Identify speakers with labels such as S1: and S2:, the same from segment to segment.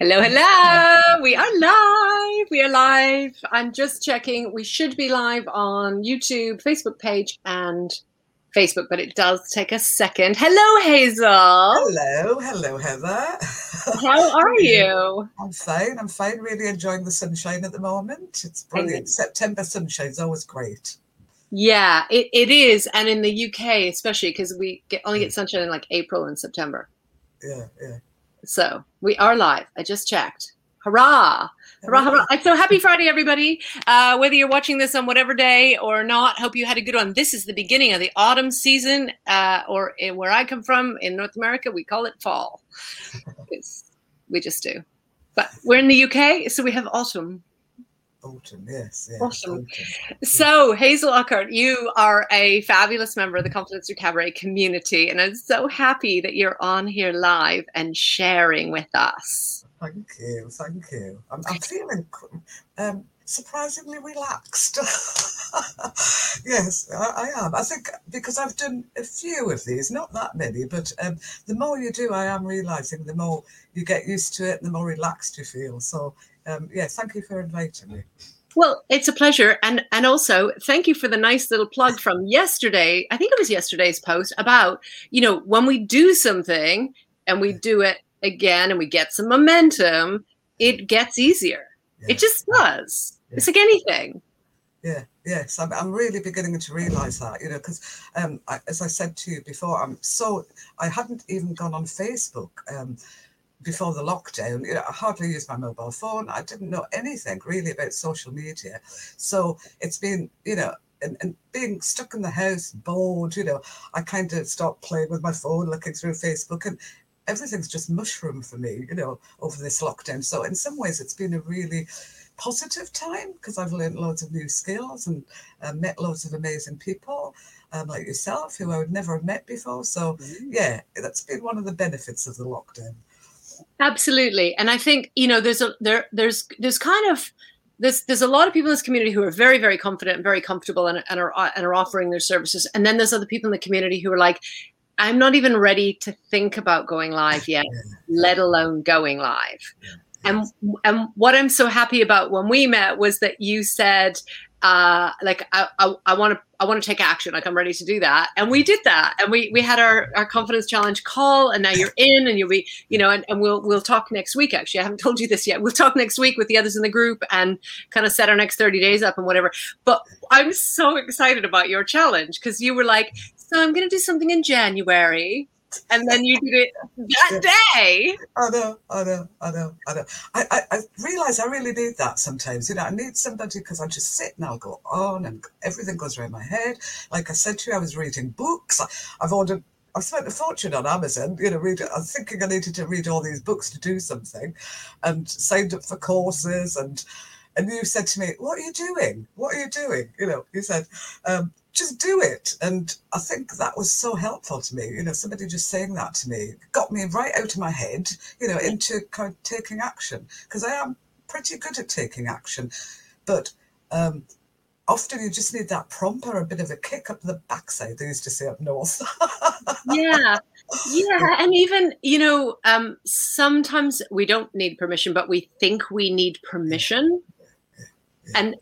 S1: Hello, hello. We are live. We are live. I'm just checking. We should be live on YouTube, Facebook page, and Facebook, but it does take a second. Hello, Hazel.
S2: Hello, hello, Heather.
S1: How are you?
S2: I'm fine. I'm fine. Really enjoying the sunshine at the moment. It's brilliant. September sunshine is always great.
S1: Yeah, it, it is. And in the UK, especially because we get, only get mm. sunshine in like April and September.
S2: Yeah, yeah.
S1: So we are live. I just checked. Hurrah! Hurrah, hurrah. So happy Friday, everybody. Uh, whether you're watching this on whatever day or not, hope you had a good one. This is the beginning of the autumn season, uh, or in, where I come from in North America, we call it fall. we just do. But we're in the UK, so we have autumn.
S2: Autumn, yes. yes
S1: awesome. So, Hazel Urquhart, you are a fabulous member of the Confidence Cabaret community, and I'm so happy that you're on here live and sharing with us.
S2: Thank you, thank you. I'm, I'm feeling um, surprisingly relaxed. yes, I, I, am. I think because I've done a few of these, not that many, but um, the more you do, I am realizing the more you get used to it, the more relaxed you feel. So um, yeah, thank you for inviting me.
S1: Well, it's a pleasure, and and also thank you for the nice little plug from yesterday. I think it was yesterday's post about you know when we do something and we do it again and we get some momentum, it gets easier. Yeah. It just does. Yeah. It's like anything.
S2: Yeah, yes, I'm, I'm really beginning to realize that, you know, because um, as I said to you before, I'm so I hadn't even gone on Facebook. Um, before the lockdown, you know, I hardly used my mobile phone. I didn't know anything really about social media. So it's been, you know, and, and being stuck in the house, bored, you know, I kind of stopped playing with my phone, looking through Facebook, and everything's just mushroom for me, you know, over this lockdown. So in some ways, it's been a really positive time because I've learned loads of new skills and uh, met loads of amazing people um, like yourself who I would never have met before. So mm-hmm. yeah, that's been one of the benefits of the lockdown.
S1: Absolutely. And I think, you know, there's a there there's there's kind of there's there's a lot of people in this community who are very very confident and very comfortable and, and are and are offering their services. And then there's other people in the community who are like i'm not even ready to think about going live yet let alone going live. And and what i'm so happy about when we met was that you said uh, like I I want to I want to take action. Like I'm ready to do that, and we did that, and we we had our our confidence challenge call, and now you're in, and you'll be you know, and, and we'll we'll talk next week. Actually, I haven't told you this yet. We'll talk next week with the others in the group and kind of set our next 30 days up and whatever. But I'm so excited about your challenge because you were like, so I'm going to do something in January and then you did it that day.
S2: I know, I know, I know, I know. I, I, I realize I really need that sometimes. You know, I need somebody because I just sit and I'll go on and everything goes around my head. Like I said to you, I was reading books. I, I've ordered I've spent a fortune on Amazon, you know, read I was thinking I needed to read all these books to do something and signed up for courses and and you said to me, What are you doing? What are you doing? You know, you said, um, just do it. And I think that was so helpful to me. You know, somebody just saying that to me got me right out of my head, you know, into kind of taking action because I am pretty good at taking action. But um, often you just need that prompt or a bit of a kick up the backside. They used to say up north.
S1: yeah. Yeah. And even, you know, um, sometimes we don't need permission, but we think we need permission. Yeah. Yeah. And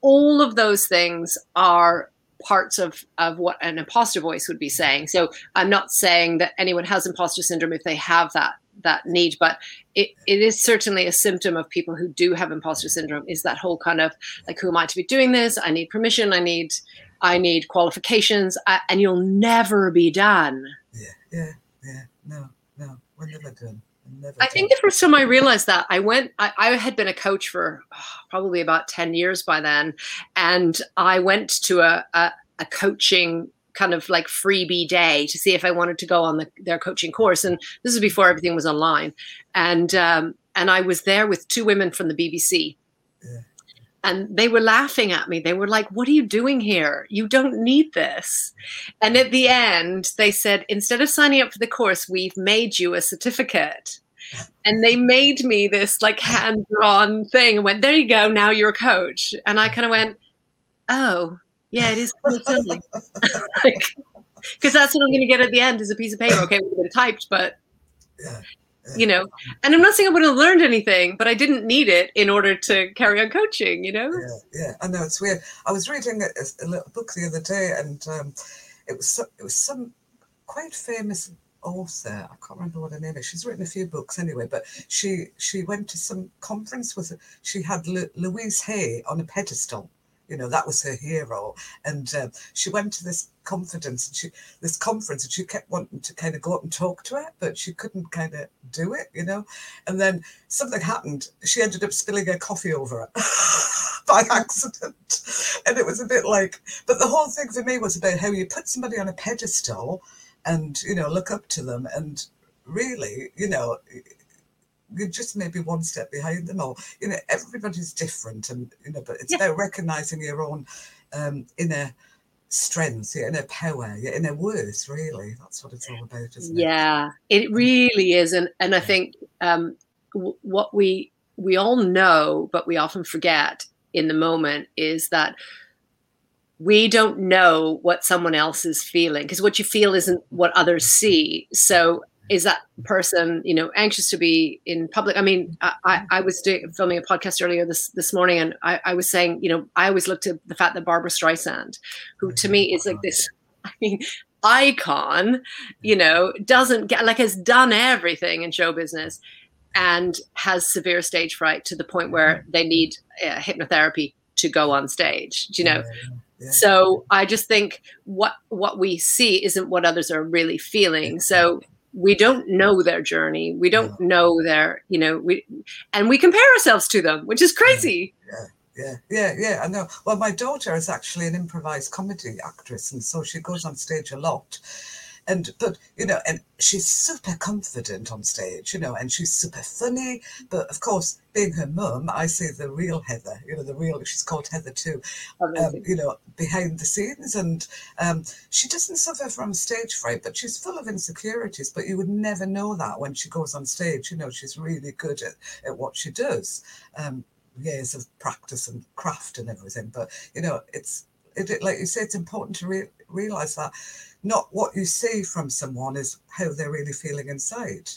S1: all of those things are parts of of what an imposter voice would be saying. So I'm not saying that anyone has imposter syndrome if they have that that need, but it, it is certainly a symptom of people who do have imposter syndrome is that whole kind of like who am I to be doing this? I need permission. I need I need qualifications, I, and you'll never be done.
S2: Yeah, yeah, yeah. No, no, we're never done.
S1: Never I think the first time I realized that I went, I, I had been a coach for oh, probably about 10 years by then. And I went to a, a, a coaching kind of like freebie day to see if I wanted to go on the, their coaching course. And this is before everything was online. And, um, and I was there with two women from the BBC. Yeah. And they were laughing at me. They were like, What are you doing here? You don't need this. And at the end, they said, Instead of signing up for the course, we've made you a certificate and they made me this like hand drawn thing and went, there you go, now you're a coach. And I kind of went, oh, yeah, it is. Because that's what I'm going to get at the end is a piece of paper. Okay, we've been typed, but
S2: yeah.
S1: You know? And i'm not saying i would have learned anything but i didn't need it in order to carry on coaching you know?
S2: Yeah yeah. I know it's weird. I was reading a, a little book the other day and um, it was some, it was some quite famous author i can't remember what her name is. She's written a few books anyway but she she went to some conference with she had L- louise hay on a pedestal you know that was her hero. And uh, she went to this confidence and she this conference and she kept wanting to kind of go up and talk to her but she couldn't kind of do it you know? And then something happened. She ended up spilling her coffee over it by accident. And it was a bit like but the whole thing for me was about how you put somebody on a pedestal and you know look up to them and really you know you're just maybe one step behind them all. You know, everybody's different, and you know, but it's yeah. about recognizing your own um, inner strength, your inner power, your inner worth. Really, that's what it's all about, isn't
S1: it? Yeah, it really is, and and I think um, w- what we we all know, but we often forget in the moment is that we don't know what someone else is feeling because what you feel isn't what others see. So is that person you know anxious to be in public? I mean i, I was doing, filming a podcast earlier this this morning and I, I was saying you know i always looked at the fact that Barbra Streisand who to me is like this i mean icon you know doesn't get like has done everything in show business and has severe stage fright to the point where they need uh, hypnotherapy to go on stage do you know? Yeah. so i just think what what we see isn't what others are really feeling. So we don't know their journey. We don't know their you know we and we compare ourselves to them which is crazy.
S2: Yeah. Yeah. Yeah. Yeah. I know. Well my daughter is actually an improvised comedy actress and so she goes on stage a lot and but you know and she's super confident on stage you know and she's super funny. But of course being her mum i see the real heather you know the real she's called heather too um, you know behind the scenes. And um, she doesn't suffer from stage fright but she's full of insecurities. But you would never know that when she goes on stage you know she's really good at, at what she does um, years of practice and craft and everything. But you know it's it, like you say it's important to re- realize that not what you see from someone is how they're really feeling inside.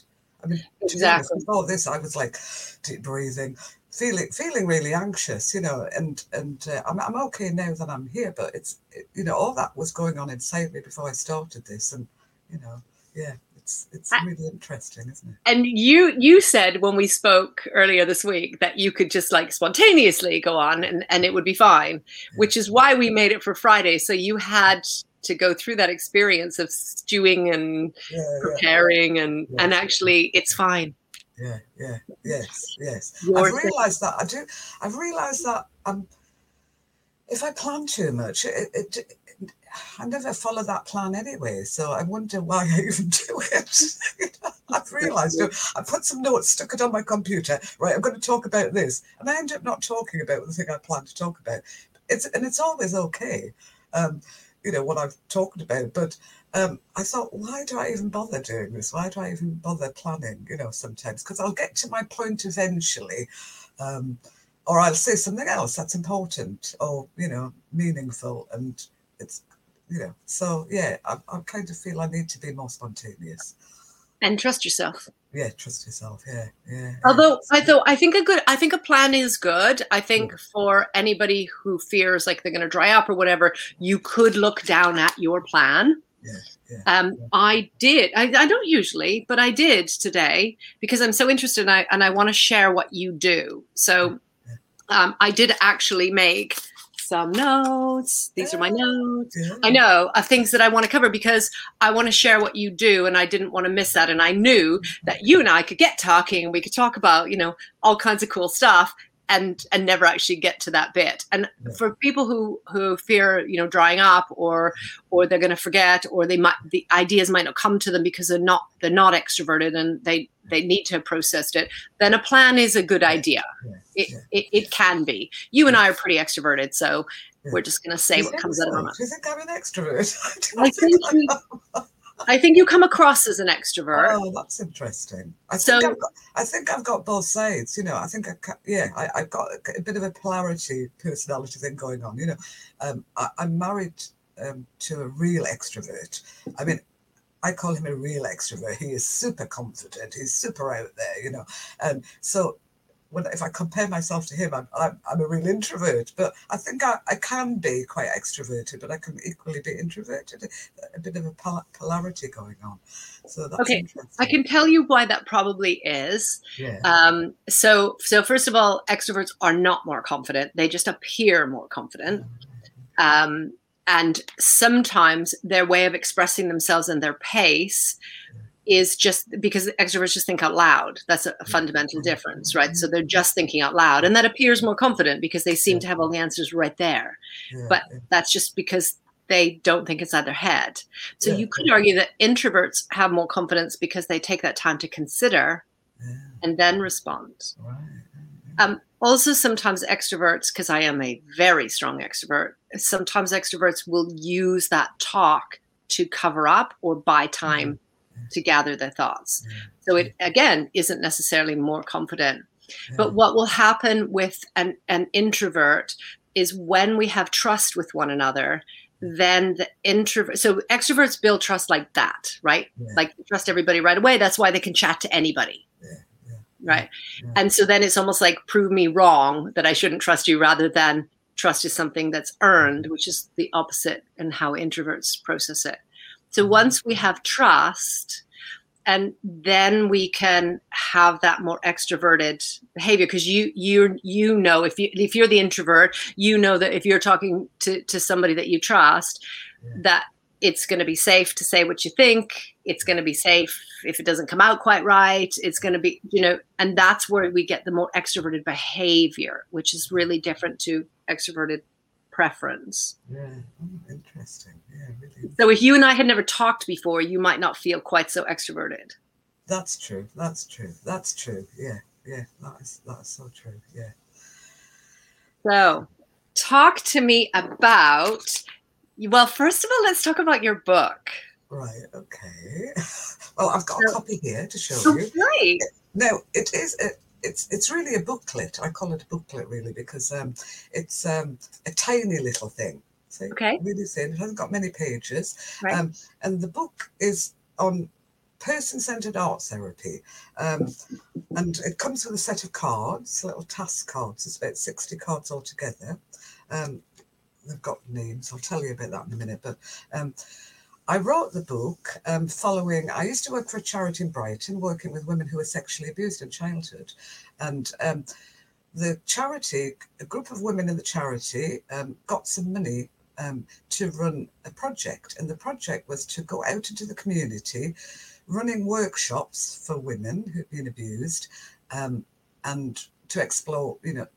S2: I mean,
S1: exactly.
S2: before this, I was like deep breathing, feeling feeling really anxious, you know, and and uh, I'm I'm okay now that I'm here, but it's it, you know all that was going on inside me before I started this, and you know, yeah, it's it's really interesting, isn't it?
S1: And you you said when we spoke earlier this week that you could just like spontaneously go on and and it would be fine, yeah. which is why we made it for Friday. So you had to go through that experience of stewing and yeah, preparing yeah. and yeah. and actually it's fine
S2: yeah yeah yes yes Your i've realized that i do i've realized that um if i plan too much it, it, it I never follow that plan anyway, so I wonder why I even do it. I've realised I put some notes, stuck it on my computer. Right, I'm going to talk about this, and I end up not talking about the thing I plan to talk about. It's and it's always okay. Um, you know what I've talked about. But um, I thought, why do I even bother doing this? Why do I even bother planning? You know, sometimes because I'll get to my point eventually, um, or I'll say something else that's important or you know meaningful, and it's you know. So yeah, I, I kind of feel I need to be more spontaneous
S1: and trust yourself
S2: yeah trust yourself yeah yeah
S1: although i though i think a good i think a plan is good i think yeah. for anybody who fears like they're going to dry up or whatever you could look down at your plan
S2: yeah, yeah,
S1: um,
S2: yeah.
S1: I did. I, I, don't usually, but I did today because I'm so interested and I, and I want to share what you do. So um, I did actually make some notes. These are my notes. I know of things that I want to cover because I want to share what you do and I didn't want to miss that. And I knew that you and I could get talking and we could talk about, you know, all kinds of cool stuff and and never actually get to that bit. And for people who who fear you know drying up or or they're going to forget or they might the ideas might not come to them because they're not they're not extroverted and they they need to have processed it then a plan is a good idea. It, it, it can be. You and i are pretty extroverted so we're just going to say what comes out of our mouth
S2: do you think i'm an extrovert.
S1: I, I think, we, I think you come across as an extrovert.
S2: Oh, that's interesting. I so, think I've got, I think I've got both sides. You know, I think I, yeah, I, have got a, bit of a polarity personality thing going on. You know, um, I, am married um, to a real extrovert. I mean, I call him a real extrovert. He is super confident. He's super out there, you know. And so when if I compare myself to him, I'm, I'm, I'm a real introvert. But I think I, I can be quite extroverted, but I can equally be introverted. A bit of a polarity going on. So that's
S1: okay. I can tell you why that probably is.
S2: Yeah.
S1: Um, so so first of all, extroverts are not more confident. They just appear more confident. Um, and sometimes their way of expressing themselves and their pace is just because extroverts just think out loud. That's a, fundamental difference, right? So they're just thinking out loud, and that appears more confident because they seem to have all the answers right there.
S2: Yeah,
S1: but that's just because they don't think inside their head. So
S2: Yeah,
S1: you could argue that introverts have more confidence because they take that time to consider
S2: Yeah,
S1: and then respond.
S2: right.
S1: Um, also, sometimes extroverts, because I am a very strong extrovert, sometimes extroverts will use that talk to cover up or buy time to gather their thoughts. So it again isn't necessarily more confident. But what will happen with an, an introvert is when we have trust with one another, then the introvert, so extroverts build trust like that, right?
S2: Yeah.
S1: Like trust everybody right away. That's why they can chat to anybody.
S2: Yeah, yeah,
S1: Right. And so then it's almost like prove me wrong that I shouldn't trust you rather than trust is something that's earned, which is the opposite in how introverts process it. So
S2: Mhm.
S1: once we have trust, and then we can have that more extroverted behavior because you you you know if you if you're the introvert you know that if you're talking to to somebody that you trust
S2: Yeah.
S1: that it's going to be safe to say what you think it's going to be safe if it doesn't come out quite right it's going to be you know and that's where we get the more extroverted behavior which is really different to extroverted preference
S2: yeah. Oh, interesting. Yeah, really.
S1: so if you and i had never talked before you might not feel quite so extroverted
S2: That's true. That's true. That's true. Yeah, yeah. That is that's so true. Yeah.
S1: So, talk to me about. Well, first of all, let's talk about your book.
S2: Right. Okay. Well, I've got a copy here to show
S1: Oh,
S2: you.
S1: great.
S2: No, it is. It's it's really a booklet. I call it a booklet really because um, it's um, a tiny little thing. See,
S1: Okay.
S2: really thin. It hasn't got many pages.
S1: Right.
S2: Um, and the book is on person-centered art therapy, um, and it comes with a set of cards, little task cards. There's about sixty cards altogether. Um, they've got names. I'll tell you about that in a minute. But um, I wrote the book um, following. I used to work for a charity in Brighton, working with women who were sexually abused in childhood, and um, the charity, a group of women in the charity, um, got some money um, to run a project, and the project was to go out into the community, running workshops for women who'd been abused, um, and to explore, you know,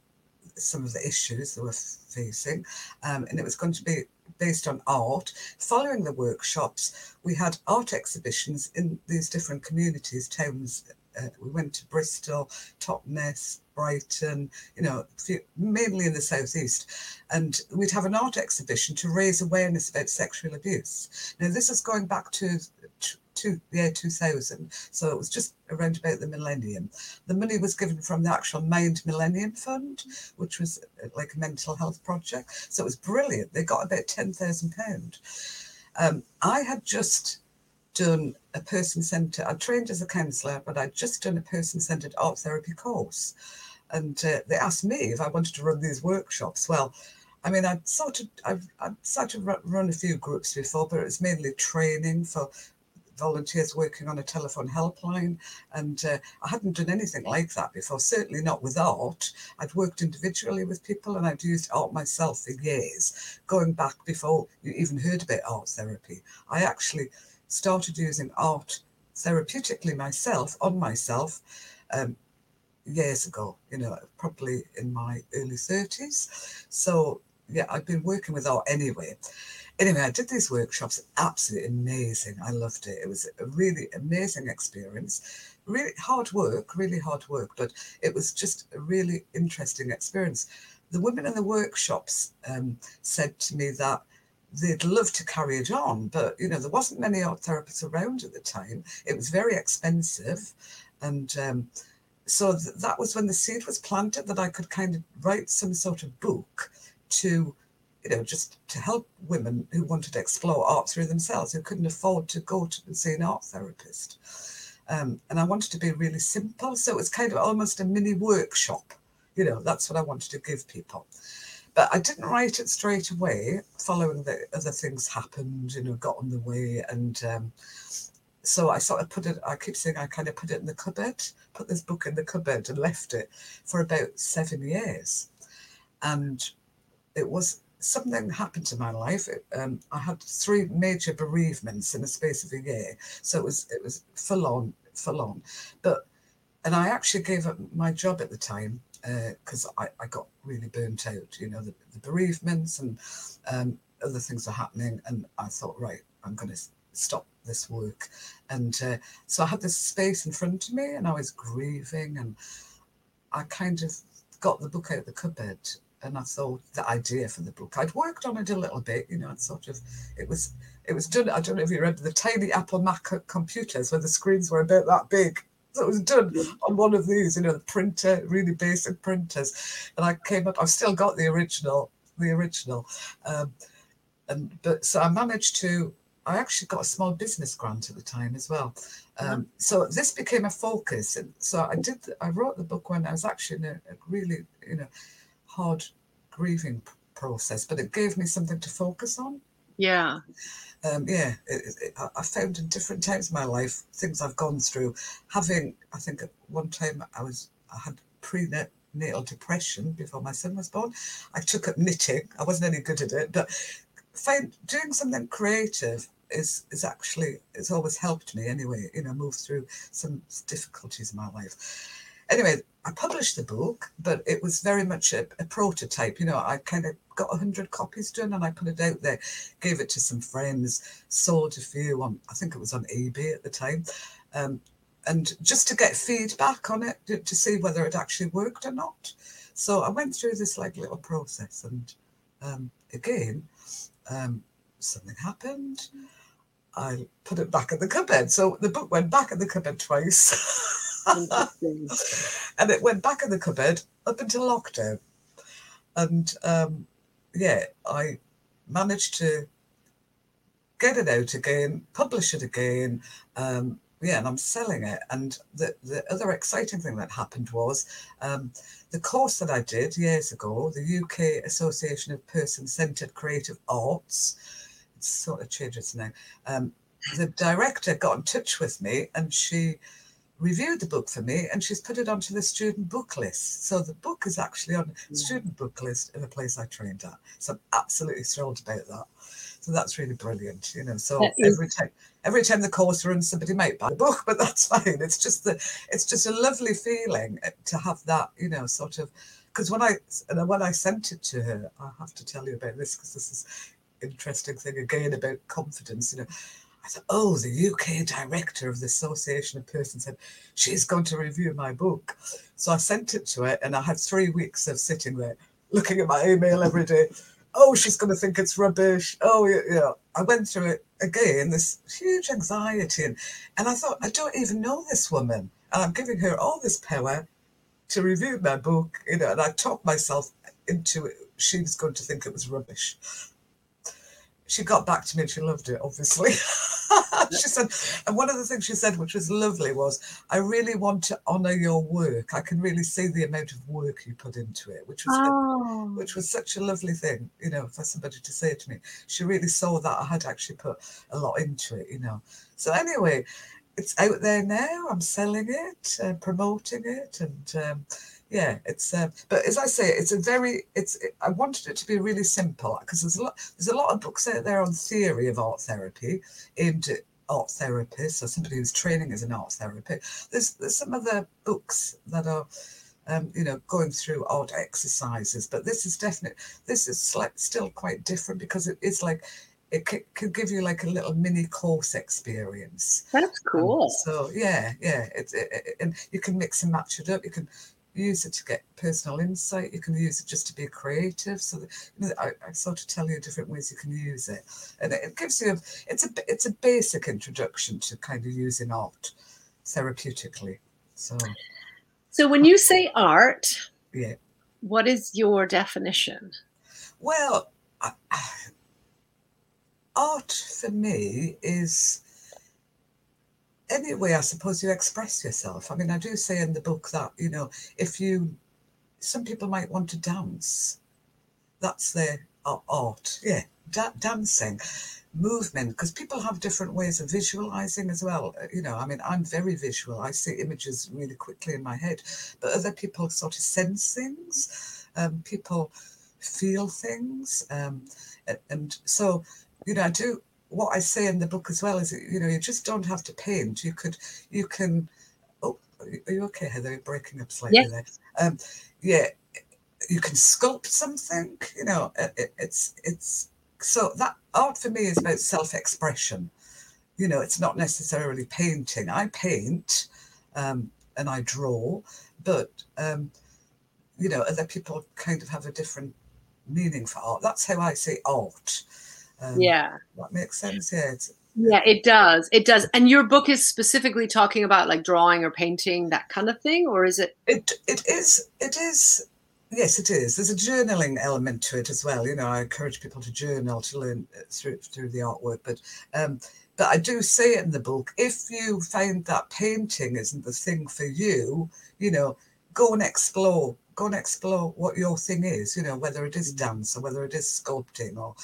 S2: some of the issues they were facing, um, and it was going to be based on art. Following the workshops, we had art exhibitions in these different communities, towns. Uh, we went to Bristol, Totnes, Brighton, you know, mainly in the southeast, and we'd have an art exhibition to raise awareness about sexual abuse. Now, this is going back to to the year 2000, so it was just around about the millennium. The money was given from the actual Mind Millennium Fund, which was uh, like a mental health project. So it was brilliant. They got about £10,000. Um, I had just done a person centered, I trained as a counsellor, but I'd just done a person centered art therapy course. And uh, they asked me if I wanted to run these workshops. Well, I mean, I'd sort of, I've, I'd sort of run a few groups before, but it was mainly training for volunteers working on a telephone helpline. And uh, I hadn't done anything like that before, certainly not with art. I'd worked individually with people and I'd used art myself for years, going back before you even heard about art therapy. I actually started using art therapeutically myself, on myself, um, years ago, you know, probably in my early 30s. So, yeah, I've been working with art anyway. Anyway, I did these workshops, absolutely amazing. I loved it. It was a really amazing experience. Really hard work, really hard work, but it was just a really interesting experience. The women in the workshops um, said to me that they'd love to carry it on, but you know there wasn't many art therapists around at the time. It was very expensive, and um, so th- that was when the seed was planted that I could kind of write some sort of book to you know, just to help women who wanted to explore art through themselves, who couldn't afford to go to see an art therapist. Um, and I wanted to be really simple. So it was kind of almost a mini workshop. You know, that's what I wanted to give people. But I didn't write it straight away, following the other things happened, you know, got on the way. And um, so I sort of put it, I keep saying I kind of put it in the cupboard, put this book in the cupboard and left it for about seven years. And it was something happened to my life. It, um, I had three major bereavements in the space of a year, so it was it was full on, full on. But and I actually gave up my job at the time because uh, I, I got really burnt out. You know, the, the bereavements and um, other things are happening, and I thought, right, I'm going to stop this work. And uh, so I had this space in front of me, and I was grieving, and I kind of got the book out of the cupboard and I thought the idea for the book. I'd worked on it a little bit, you know, It's sort of it was it was done. I don't know if you remember the tiny Apple Mac computers where the screens were about that big. So it was done on one of these, you know, the printer, really basic printers. And I came up, I've still got the original, the original. Um, and but so I managed to I actually got a small business grant at the time as well. Um, so this became a focus. And so I did, I wrote the book when I was actually in a, a really, you know, hard grieving process, but it gave me something to focus on.
S1: Yeah.
S2: Um, yeah, it, it, I found in different times of my life things I've gone through. Having, I think at one time I was, I had prenatal depression before my son was born. I took up knitting. I wasn't any good at it, but find doing something creative is is actually it's always helped me anyway. You know, move through some difficulties in my life anyway, I published the book, but it was very much a, a prototype. You know, I kind of got 100 copies done and I put it out there, gave it to some friends, sold a few on, I think it was on eBay at the time. Um, and just to get feedback on it to, to see whether it actually worked or not. So I went through this like little process and um, again, um, something happened. I put it back in the cupboard. So the book went back in the cupboard twice. and it went back in the cupboard up until lockdown. And um, yeah, I managed to get it out again, publish it again. Um, yeah, and I'm selling it. And the, the other exciting thing that happened was um, the course that I did years ago, the UK Association of Person Centered Creative Arts, sort of changed its name. Um, the director got in touch with me and she reviewed the book for me and she's put it onto the student book list. So the book is actually on the student book list in a place I trained at. So I'm absolutely thrilled about that. So that's really brilliant, you know. So every time every time the course runs, somebody might buy the book, but that's fine. It's just the it's just a lovely feeling eh, to have that, you know, sort of because when I when I sent it to her, I have to tell you about this because this is interesting thing again about confidence, you know. I thought, oh, the UK director of the Association of Persons said, she's going to review my book. So I sent it to her and I had three weeks of sitting there looking at my email every day. Oh, she's going to think it's rubbish. Oh, yeah. I went through it again, this huge anxiety. And, and I thought, I don't even know this woman. And I'm giving her all this power to review my book, you know, and I talked myself into it. She was going to think it was rubbish she got back to me and she loved it, obviously. she said, and one of the things she said, which was lovely, was, I really want to honour your work. I can really see the amount of work you put into it, which was oh. which was such a lovely thing, you know, for somebody to say to me. She really saw that I had actually put a lot into it, you know. So anyway, it's out there now. I'm selling it, and promoting it, and um, yeah it's uh, but as i say it's a very it's it, i wanted it to be really simple because there's a lot there's a lot of books out there on theory of art therapy aimed at art therapists or somebody who's training as an art therapist there's there's some other books that are um, you know going through art exercises but this is definitely this is like still quite different because it is like it could, could give you like a little mini course experience.
S1: That's um, cool. Um,
S2: so yeah, yeah, it's it, it, and you can mix and match it up. You can use it to get personal insight. You can use it just to be creative. So that, you know, I, I, sort of tell you different ways you can use it, and it, it gives you a, it's a it's a basic introduction to kind of using art therapeutically. So,
S1: so when you say art,
S2: yeah,
S1: what is your definition?
S2: Well, I, art for me is any way I suppose you express yourself. I mean, I do say in the book that, you know, if you, some people might want to dance, that's their art. Yeah, da- dancing, movement, because people have different ways of visualizing as well. Uh, you know, I mean, I'm very visual, I see images really quickly in my head, but other people sort of sense things, um, people feel things. Um, and so, you know, I do what I say in the book as well is, you know, you just don't have to paint. You could, you can. Oh, are you okay, Heather? You're breaking up slightly
S1: yes.
S2: there. Um, yeah, you can sculpt something. You know, it, it's it's so that art for me is about self-expression. You know, it's not necessarily painting. I paint um, and I draw, but um, you know, other people kind of have a different meaning for art. That's how I see art.
S1: Um, yeah,
S2: that makes sense. Yeah.
S1: yeah, it does. It does. And your book is specifically talking about like drawing or painting, that kind of thing, or is it?
S2: It it is. It is. Yes, it is. There's a journaling element to it as well. You know, I encourage people to journal to learn uh, through through the artwork, but um, but I do say it in the book. If you find that painting isn't the thing for you, you know, go and explore. Go and explore what your thing is. You know, whether it is dance or whether it is sculpting or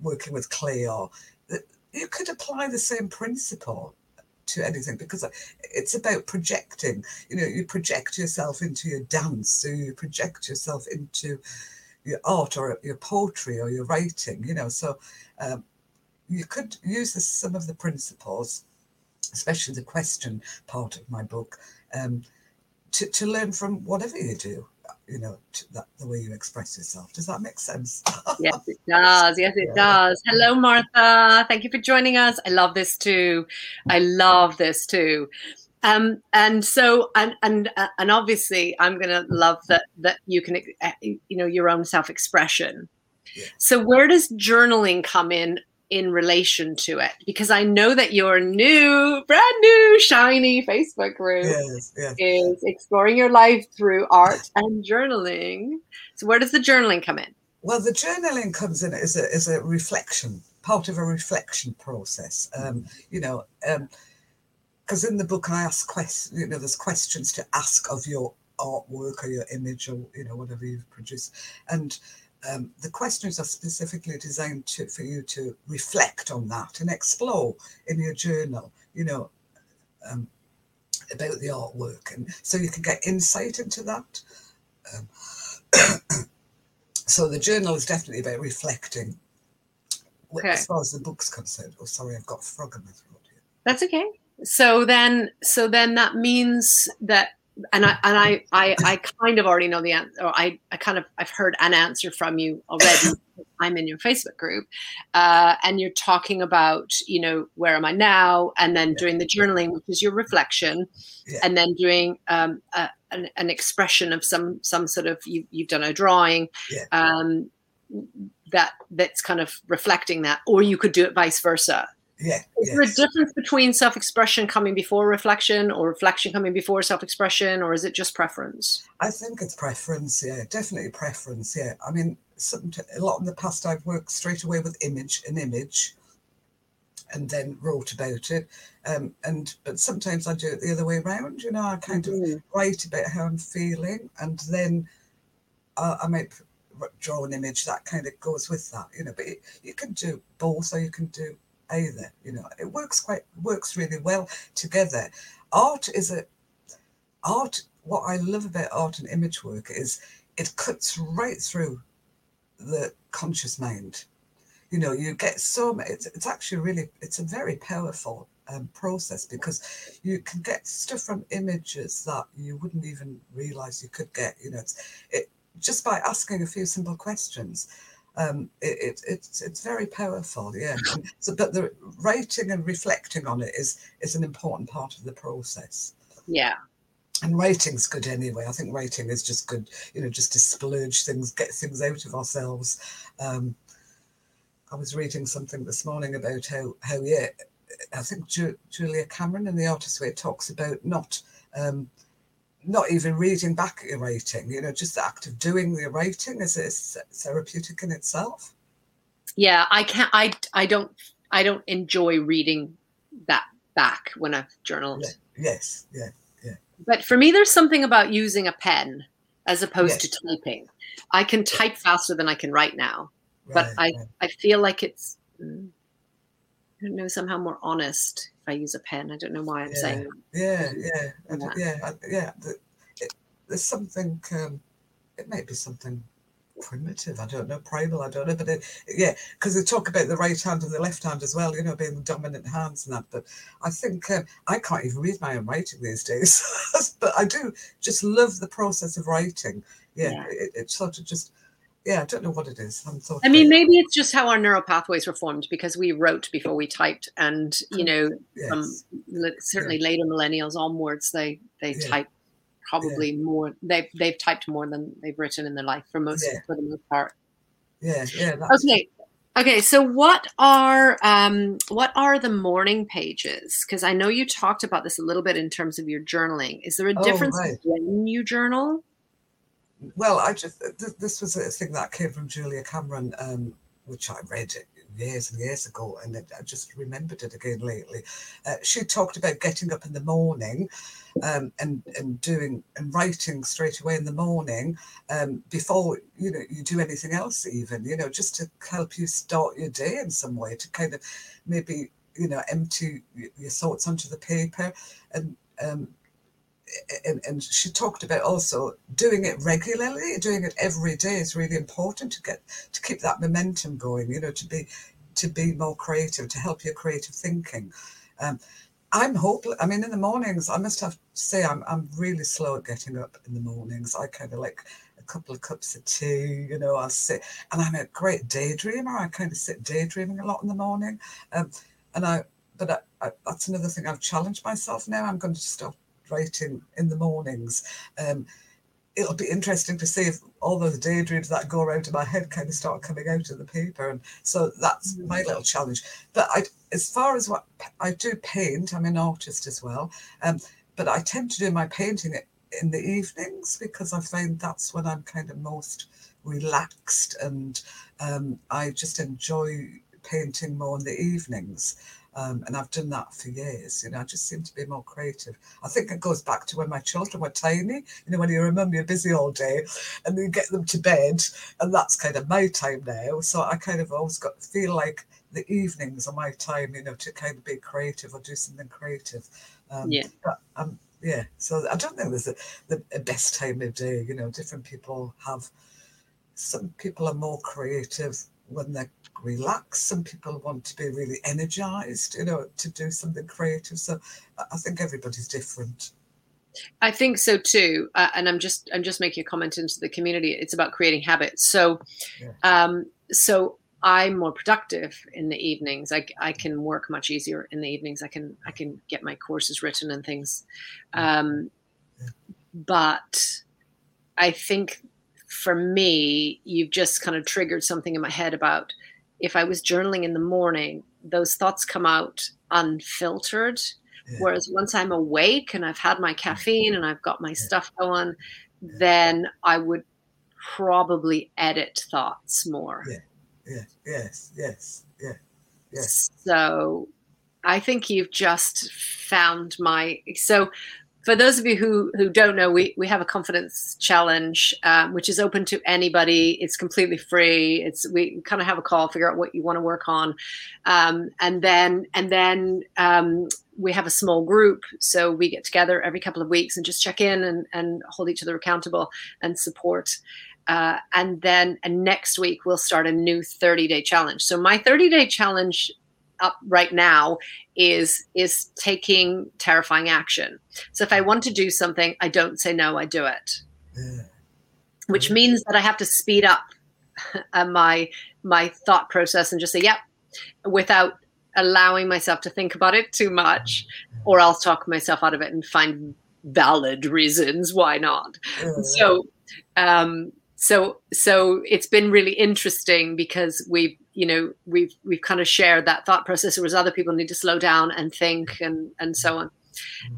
S2: working with clay or you could apply the same principle to anything because it's about projecting. You know you project yourself into your dance so you project yourself into your art or your poetry or your writing you know. So um, you could use this, some of the principles especially the question part of my book um, to, to learn from whatever you do you know that the way you express yourself. Does that make sense?
S1: Yes it does. Yes it yeah. does. Hello martha. Thank you for joining us. I love this too. I love this too. Um, and so and and uh, and obviously i'm going to love that that you can uh, you know your own self-expression. Yeah. so where does journaling come in in relation to it because I know that your new, brand new, shiny Facebook group yes, yes. is exploring your life through art and journaling. So, where does the journaling come in?
S2: Well, the journaling comes in as a, as a reflection, part of a reflection process. Um, you know, because um, in the book I ask questions, you know, there's questions to ask of your artwork or your image or, you know, whatever you've produced. And um, the questions are specifically designed to, for you to reflect on that and explore in your journal, you know, um, about the artwork. And so you can get insight into that. Um, so the journal is definitely about reflecting okay. as far as the book's concerned. Oh, sorry, I've got frog in my throat here.
S1: That's okay. So then, so then that means that and I and I, I I kind of already know the answer. Or I I kind of I've heard an answer from you already. I'm in your Facebook group, uh, and you're talking about you know where am I now, and then yeah. doing the journaling, which is your reflection, yeah. and then doing um, a, an, an, expression of some some sort of you you've done a drawing. Yeah. Um, that that's kind of reflecting that or you could do it vice versa
S2: yeah.
S1: Is yes. there a difference between self expression coming before reflection or reflection coming before self expression, or is it just preference?
S2: I think it's preference, yeah, definitely preference, yeah. I mean, some, a lot in the past I've worked straight away with image, an image, and then wrote about it. Um, and but sometimes I do it the other way around, you know, I kind mm-hmm. of write about how I'm feeling, and then uh, I might draw an image that kind of goes with that, you know. But you can do both, or you can do either. You know, it works quite works really well together. Art is a art. What I love about art and image work is it cuts right through the conscious mind. You know, you get so it's, it's actually really it's a very powerful um, process because you can get stuff from images that you wouldn't even realize you could get. You know, it's it just by asking a few simple questions um, it, it, it's it's very powerful, yeah. so, but the writing and reflecting on it is is an important part of the process.
S1: Yeah.
S2: And writing's good anyway. I think writing is just good, you know, just to splurge things, get things out of ourselves. Um, I was reading something this morning about how how yeah, I think Ju- Julia Cameron in the Artist Way talks about not um, not even reading back your writing, you know, just the act of doing the writing is, is therapeutic in itself.
S1: yeah i can't i i don't i don't enjoy reading that back when i've journaled
S2: Yeah. Yes, yeah, yeah.
S1: but for me there's something about using a pen as opposed
S2: Yes.
S1: to typing i can type faster than i can write now but I,
S2: right.
S1: I feel like it's mm, i don't know somehow more honest if i use a pen i don't know why i'm
S2: Yeah.
S1: saying that.
S2: Yeah, yeah,
S1: Yeah.
S2: yeah, yeah. It, there's something. Um, it might be something primitive. I don't know, primal. I don't know, but it, yeah, because they talk about the right hand and the left hand as well. You know, being the dominant hands and that. But I think um, I can't even read my own writing these days. but I do just love the process of writing. Yeah,
S1: Yeah.
S2: It, it sort of just. Yeah, I don't know what it is.
S1: I mean, maybe it's just how our neural pathways were formed because we wrote before we typed, and you know,
S2: yes.
S1: certainly later millennials onwards, they they
S2: Yeah.
S1: type probably more. They've they've typed more than they've written in their life for most
S2: Yeah.
S1: for the most part.
S2: yeah, yeah.
S1: Okay, okay. So what are um what are the morning pages? Because I know you talked about this a little bit in terms of your journaling. Is there a
S2: Oh,
S1: difference
S2: right.
S1: when you journal?
S2: Well, I just th- this was a thing that came from Julia Cameron, um, which I read years and years ago, and I just remembered it again lately. Uh, she talked about getting up in the morning um, and and doing and writing straight away in the morning um, before you know you do anything else, even you know just to help you start your day in some way to kind of maybe you know empty your thoughts onto the paper and. Um, and, and she talked about also doing it regularly, doing it every day is really important to get to keep that momentum going. You know, to be to be more creative, to help your creative thinking. Um, I'm hopeless. I mean, in the mornings, I must have to say I'm I'm really slow at getting up in the mornings. I kind of like a couple of cups of tea. You know, I'll sit, and I'm a great daydreamer. I kind of sit daydreaming a lot in the morning, um, and I. But I, I, that's another thing I've challenged myself now. I'm going to start writing in the mornings. Um, it'll be interesting to see if all those daydreams that go around in my head kind of start coming out of the paper. And so that's
S1: Mm.
S2: my little challenge. But I, as far as what I do paint, I'm an artist as well. Um, but I tend to do my painting in the evenings because I find that's when I'm kind of most relaxed and um, I just enjoy painting more in the evenings. Um, and I've done that for years. You know, I just seem to be more creative. I think it goes back to when my children were tiny. You know, when you remember you're busy all day, and you get them to bed, and that's kind of my time now. So I kind of always got feel like the evenings are my time. You know, to kind of be creative or do something creative. Um,
S1: Yeah.
S2: But um, yeah. So I don't think there's a, the best time of day. You know, different people have. Some people are more creative when they're relaxed. Some people want to be really energized, you know, to do something creative. So I think everybody's different.
S1: I think so too, uh, and I'm just I'm just making a comment into the community. It's about creating habits. So,
S2: Yeah.
S1: um, so I'm more productive in the evenings. I, I can work much easier in the evenings. I can I can get my courses written and things, um,
S2: Yeah.
S1: but I think for me, you've just kind of triggered something in my head about if I was journaling in the morning, those thoughts come out unfiltered.
S2: Yeah.
S1: Whereas once I'm awake and I've had my caffeine and I've got my stuff going, then I would probably edit thoughts more.
S2: Yeah. Yeah. Yes. Yes. Yeah. Yes.
S1: So I think you've just found my. So for those of you who who don't know, we we have a confidence challenge, um, which is open to anybody. It's completely free. It's we kind of have a call, figure out what you want to work on, um, and then and then um, we have a small group. So we get together every couple of weeks and just check in and and hold each other accountable and support. Uh, and then and next week we'll start a new 30 day challenge. So my 30 day challenge up right now is is taking terrifying action. So if I want to do something, I don't say no, I do it,
S2: Yeah.
S1: which means that I have to speed up uh, my my thought process and just say yep without allowing myself to think about it too much or I'll talk myself out of it and find valid reasons why not so um so so it's been really interesting because we've you know we've we've kind of shared that thought process. Whereas other people need to slow down and think and and so on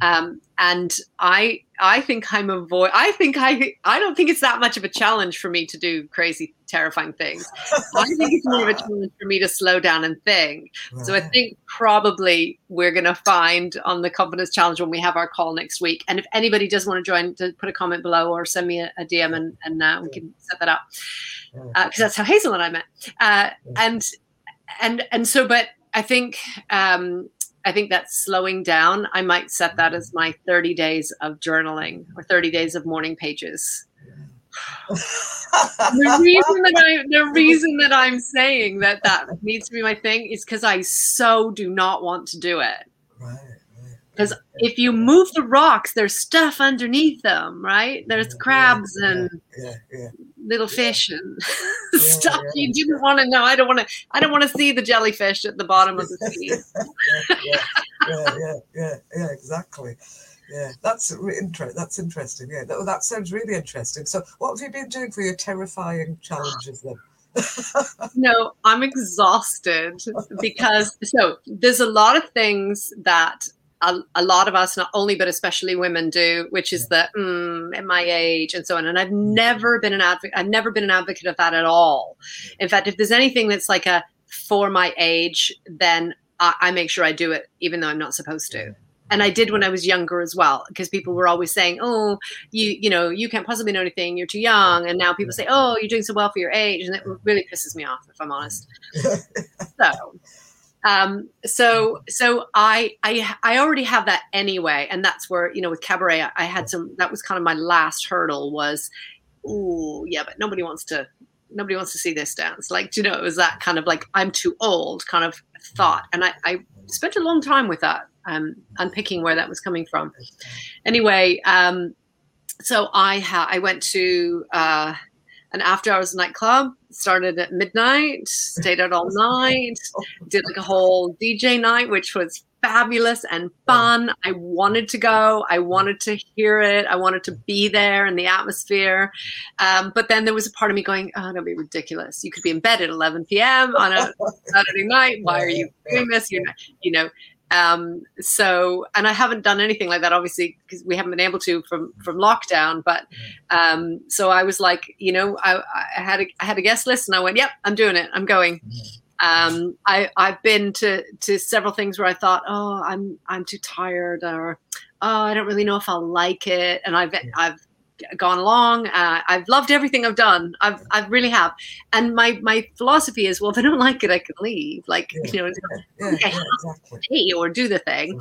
S1: Um, and I I think I'm avoid. I think I I don't think it's that much of a challenge for me to do crazy, terrifying things. I think it's more of a challenge for me to slow down and think. So I think probably we're going to find on the confidence challenge when we have our call next week. And if anybody does want to join, to put a comment below or send me a, a DM and and uh, we can set that up because uh, that's how Hazel and I met. Uh, and and and so, but I think. Um, I think that's slowing down, I might set that as my 30 days of journaling or 30 days of morning pages. the reason that I the reason that I'm saying that that needs to be my thing is because I so do not want to do it. Right. Because if you move the rocks, there's stuff underneath them, right? There's crabs and yeah, yeah, little fish and stuff you didn't want to know. I don't want to. I don't want to see the jellyfish at the bottom of the sea.
S2: yeah, yeah, yeah, yeah, exactly. Yeah, that's interesting. That's interesting. Yeah, that, that sounds really interesting. So, what have you been doing for your terrifying challenges then?
S1: no, I'm exhausted because so there's a lot of things that a, a, lot of us, not only but especially women, do, which is the mm, at my age and so on. And I've mm-hmm. never been an advocate. I've never been an advocate of that at all. In fact, if there's anything that's like a for my age, then I, I make sure I do it, even though I'm not supposed to. And I did when I was younger as well, because people were always saying, "Oh, you you know you can't possibly know anything. You're too young." And now people say, "Oh, you're doing so well for your age," and it really pisses me off, if I'm honest. so um, so so I, I I already have that anyway, and that's where you know with cabaret I, I had some. That was kind of my last hurdle was, oh yeah, but nobody wants to nobody wants to see this dance. Like you know, it was that kind of like I'm too old kind of thought, and I, I spent a long time with that, um, unpicking where that was coming from. Anyway, um, so I ha- I went to uh, an after hours nightclub started at midnight stayed out all night did like a whole dj night which was fabulous and fun. I wanted to go. I wanted to hear it. I wanted to be there in the atmosphere. Um, but then there was a part of me going oh that'd be ridiculous. You could be in bed at 11 p.m on a saturday night. Why are you doing this? You know you know um, so, and I haven't done anything like that, obviously, because we haven't been able to from from lockdown. But um, so I was like, you know, I, I had a, I had a guest list, and I went, yep, I'm doing it. I'm going. Um, I I've been to to several things where I thought, oh, I'm I'm too tired, or oh, I don't really know if I'll like it, and I've I've gone along. Uh, I've loved everything I've done. I've I really have. And my my philosophy is, well, if I don't like it, I can leave. Like yeah, you know, yeah, yeah, exactly. or do the thing.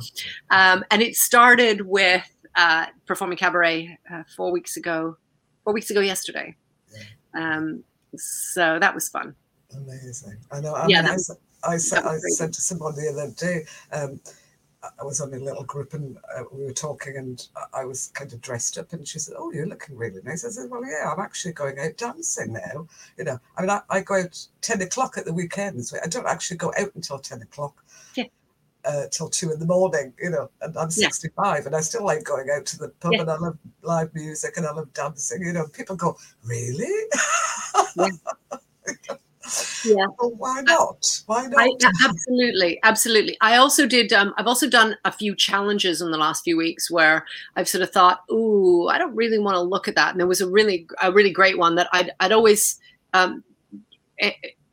S1: Um, and it started with uh, performing cabaret uh, four weeks ago. Four weeks ago yesterday. Um, so that was fun.
S2: Amazing. I know. I yeah, mean, I, I, said, I said to someone the other day. Um, I was on a little group and uh, we were talking, and I was kind of dressed up, and she said, "Oh, you're looking really nice." I said, "Well, yeah, I'm actually going out dancing now. You know, I mean, I, I go out ten o'clock at the weekends. I don't actually go out until ten o'clock. Yeah. Uh, till two in the morning, you know, and I'm 65 yeah. and I still like going out to the pub yeah. and I love live music and I love dancing, you know. People go, Really? Yeah.
S1: yeah.
S2: Well, why not? Why not? I,
S1: absolutely absolutely. I also did um, i've also done a few challenges in the last few weeks where i've sort of thought ooh i don't really want to look at that. And there was a really a really great one that i'd, I'd always um,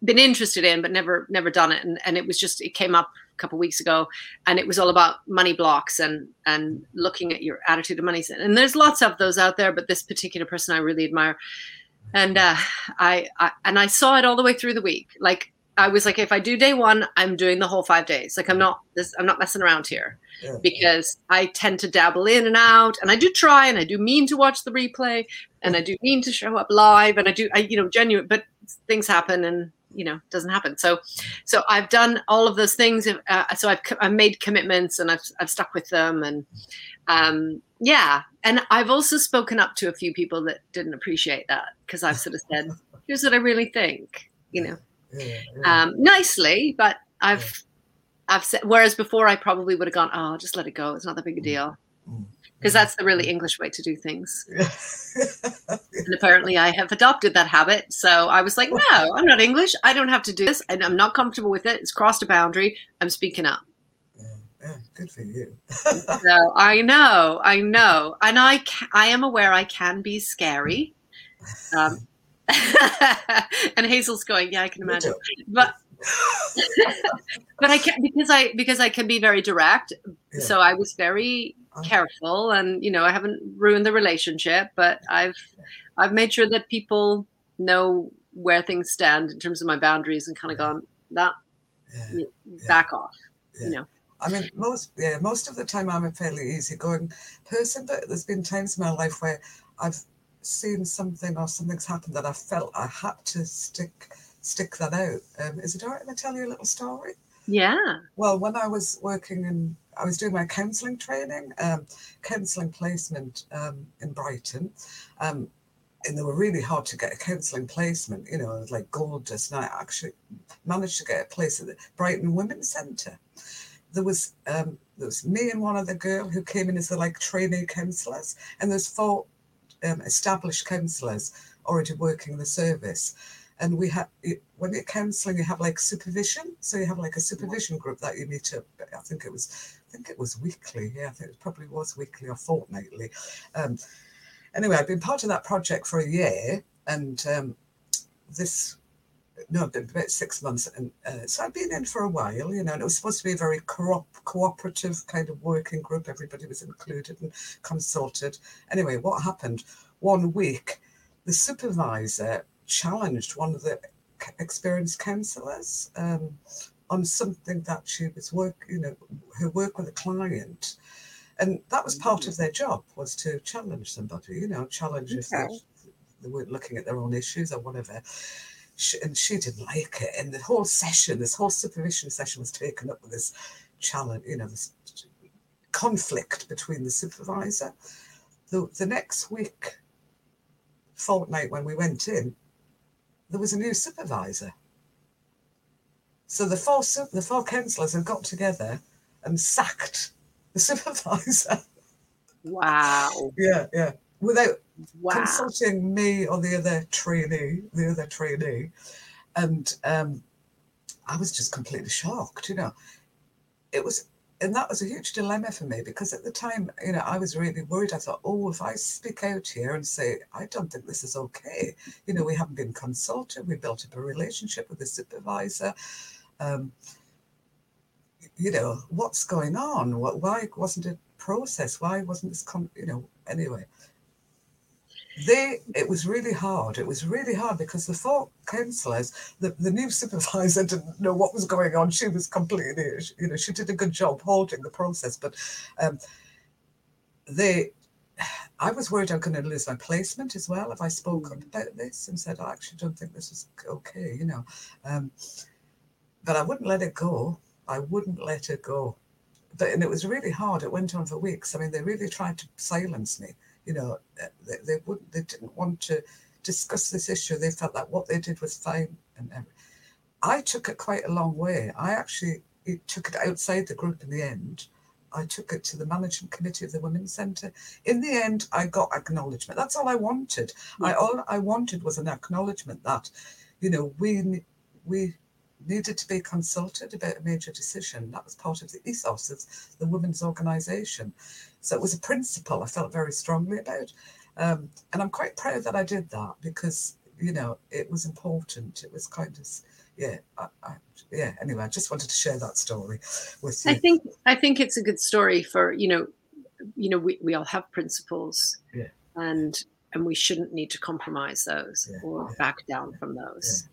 S1: been interested in but never never done it. And, and it was just it came up a couple weeks ago and it was all about money blocks and and looking at your attitude of money. And there's lots of those out there but this particular person i really admire and uh, I, I and I saw it all the way through the week. Like I was like, if I do day one, I'm doing the whole five days. Like I'm not this, I'm not messing around here yeah. because I tend to dabble in and out, and I do try, and I do mean to watch the replay, and I do mean to show up live, and I do, I you know, genuine, but things happen, and you know, doesn't happen. So, so I've done all of those things. Uh, so I've I've made commitments, and I've I've stuck with them, and um, yeah, and I've also spoken up to a few people that didn't appreciate that because I've sort of said, "Here's what I really think," you know, yeah, yeah. Um, nicely, but I've yeah. I've said. Whereas before, I probably would have gone, "Oh, just let it go. It's not that big a mm. Deal," because that's the really English way to do things. and apparently, I have adopted that habit. So I was like, "No, I'm not English. I don't have to do this, and I'm not comfortable with it. It's crossed a boundary. I'm speaking up."
S2: yeah, good for you.
S1: so I know, I know, and I ca- I am aware I can be scary. Um, and Hazel's going, yeah, I can imagine, but but I can because I because I can be very direct. Yeah. So I was very. Careful, and you know, I haven't ruined the relationship, but I've I've made sure that people know where things stand in terms of my boundaries, and kind of gone that yeah. back off, you know.
S2: I mean, most yeah, most of the time I'm a fairly easygoing person, but there's been times in my life where I've seen something or something's happened that I felt I had to stick stick that out. Um, is it all right if I tell you a little story?
S1: Yeah.
S2: Well, when I was working in, I was doing my counselling training, um, counselling placement um, in Brighton. Um, and they were really hard to get a counselling placement, you know, it was like gorgeous. And I actually managed to get a place at the Brighton Women's Centre. There was um, there was me and one other girl who came in as the like trainee counsellors, and there's four um, established counsellors already working the service. And we have, when you're counselling, you have like supervision. So you have like a supervision group that you meet up. I think it was, I think it was weekly. Yeah, I think it probably was weekly or fortnightly. Um, anyway, I've been part of that project for a year, and um, this no, about six months. And uh, so I've been in for a while, you know, and it was supposed to be a very co- cooperative kind of working group. Everybody was included and consulted. Anyway, what happened? One week, the supervisor challenged one of the experienced counsellors um, on something that she was work, you know, her work with a client. And that was part of their job was to challenge somebody, you know, challenge okay. if they, they weren't looking at their own issues or whatever she, and she didn't like it. And the whole session, this whole supervision session was taken up with this challenge, you know, this conflict between the supervisor. The, the next week, fortnight when we went in, there was a new supervisor. So the four the four counsellors had got together and sacked the supervisor.
S1: Wow.
S2: yeah, yeah without wow. consulting me or the other trainee, the other trainee. And um, I was just completely shocked, you know. It was, and that was a huge dilemma for me because at the time, you know, I was really worried. I thought, oh, if I speak out here and say, I don't think this is okay, you know, we haven't been consulted, we built up a relationship with the supervisor. Um, you know, what's going on? Why wasn't it process? Why wasn't this, com- you know, anyway they it was really hard. It was really hard because the four counsellors the, the new supervisor didn't know what was going on. She was completely you know she did a good job holding the process but um, they i was worried i'm going to lose my placement as well if i spoke about this and said i actually don't think this is okay you know um, but i wouldn't let it go. I wouldn't let it go. But and it was really hard. It went on for weeks. I mean they really tried to silence me you know, they, they wouldn't, they didn't want to discuss this issue. They felt that what they did was fine. And, and I took it quite a long way. I actually took it outside the group in the end. I took it to the management committee of the Women's Centre. In the end, I got acknowledgement. That's all I wanted. I all I wanted was an acknowledgement that, you know, we we needed to be consulted about a major decision. That was part of the ethos of the women's organisation. So it was a principle I felt very strongly about. Um, and I'm quite proud that I did that because, you know, it was important. It was kind of, yeah, I, I, yeah. Anyway, I just wanted to share that story with you.
S1: I think I think it's a good story for you know, you know, we, we all have principles,
S2: yeah.
S1: and and we shouldn't need to compromise those yeah, or yeah. back down from those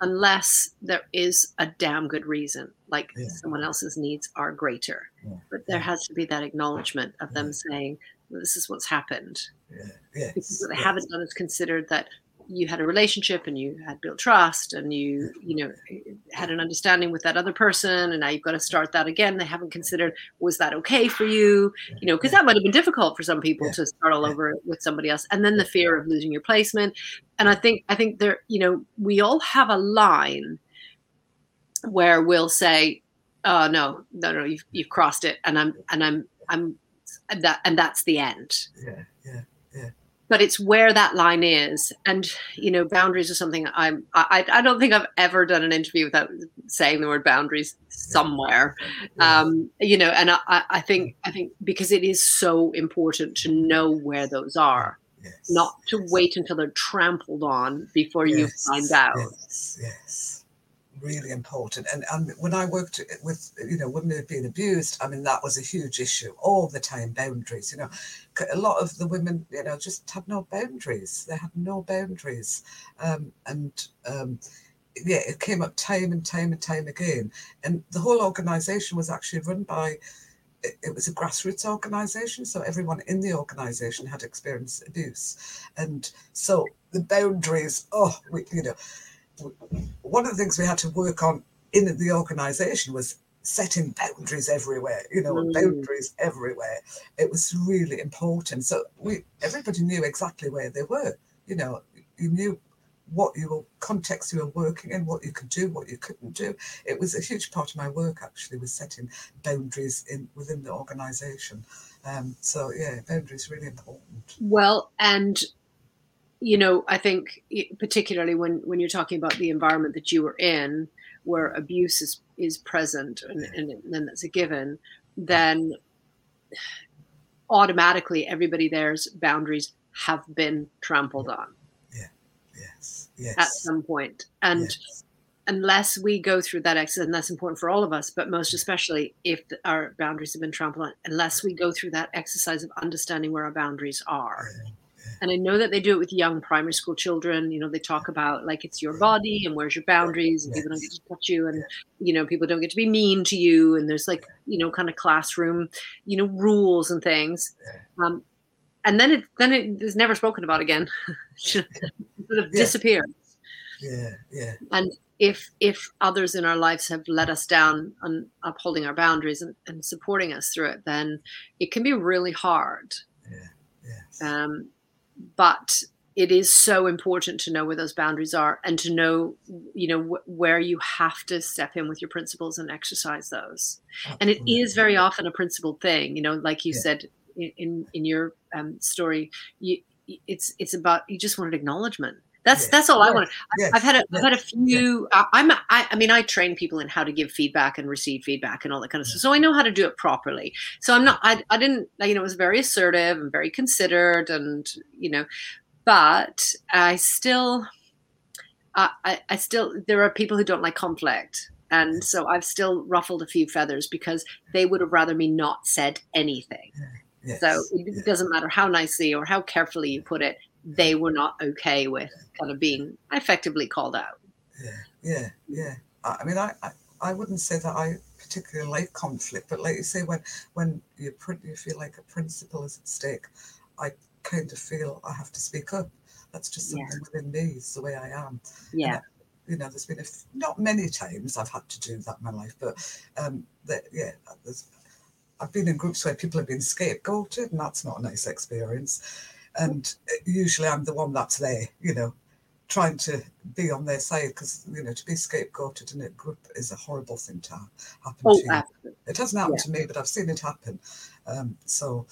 S1: unless there is a damn good reason, like yeah. someone else's needs are greater. Yeah. But there has to be that acknowledgement of them saying, well, this is what's happened.
S2: Yeah. Yes.
S1: Because what they haven't done is considered that you had a relationship and you had built trust and you you know had an understanding with that other person and now you've got to start that again. They haven't considered was that okay for you? You know because that might have been difficult for some people yeah. to start all over with somebody else and then the fear of losing your placement. And i think i think there you know we all have a line where we'll say oh no no no you've, you've crossed it and i'm and i'm i'm that and that's the end.
S2: Yeah yeah yeah
S1: but it's where that line is and you know boundaries are something i'm i, I don't think i've ever done an interview without saying the word boundaries somewhere yeah. um you know and I, I think i think because it is so important to know where those are yes. not to yes. wait until they're trampled on before yes. you find out
S2: yes yes really important. And, and when I worked with, you know, women who've been abused, I mean, that was a huge issue all the time, boundaries, you know. A lot of the women, you know, just had no boundaries. They had no boundaries. Um, and um, yeah, it came up time and time and time again. And the whole organization was actually run by, it, was a grassroots organization. So everyone in the organization had experienced abuse. And so the boundaries, oh, we, you know, one of the things we had to work on in the organization was setting boundaries everywhere you know mm. boundaries everywhere. It was really important. So we everybody knew exactly where they were. You know you knew what you were context you were working in what you could do what you couldn't do. It was a huge part of my work actually was setting boundaries in within the organization. Um, so yeah boundaries really important.
S1: Well and you know, I think particularly when when you're talking about the environment that you were in, where abuse is is present and, and then that's a given, then automatically everybody there's boundaries have been trampled on.
S2: Yeah. Yes. Yes.
S1: At some point, and. Yes. Unless we go through that exercise, and that's important for all of us, but most especially if our boundaries have been trampled on, unless we go through that exercise of understanding where our boundaries are, yeah and I know that they do it with young primary school children. You know, they talk about like it's your body and where's your boundaries, and people don't get to touch you, and you know, people don't get to be mean to you, and there's like you know, kind of classroom, you know, rules and things. Um, and then it then it is never spoken about again. sort of yeah. disappears.
S2: Yeah, yeah.
S1: And if if others in our lives have let us down on upholding our boundaries and, and supporting us through it, then it can be really hard.
S2: Yeah. Yes.
S1: Um, but it is so important to know where those boundaries are and to know you know wh- where you have to step in with your principles and exercise those. And it is very often a principled thing you know like you yeah. said in in your um, story you it's it's about you just wanted acknowledgement that's yes. that's all yes. I want. Yes. I've had a have had a few. I'm I, I mean I train people in how to give feedback and receive feedback and all that kind of stuff. So I know how to do it properly. So I'm not. I I didn't. You know, it was very assertive and very considered, and you know, but I still, I I still there are people who don't like conflict. And so I've still ruffled a few feathers because they would have rather me not said anything. So it doesn't matter how nicely or how carefully you put it, they were not okay with kind of being effectively called out.
S2: Yeah, yeah, yeah. I mean, I, I, I wouldn't say that I particularly like conflict, but like you say, when when you you feel like a principle is at stake, I kind of feel I have to speak up. That's just something yeah. within me. It's the way I am.
S1: Yeah.
S2: You know, there's been a f- not many times I've had to do that in my life, but um, that yeah, there's. I've been in groups where people have been scapegoated, and that's not a nice experience and usually I'm the one that's there, you know, trying to be on their side because you know to be scapegoated in a group is a horrible thing to happen oh, to you. It hasn't happened yeah. to me, but I've seen it happen. Um, so.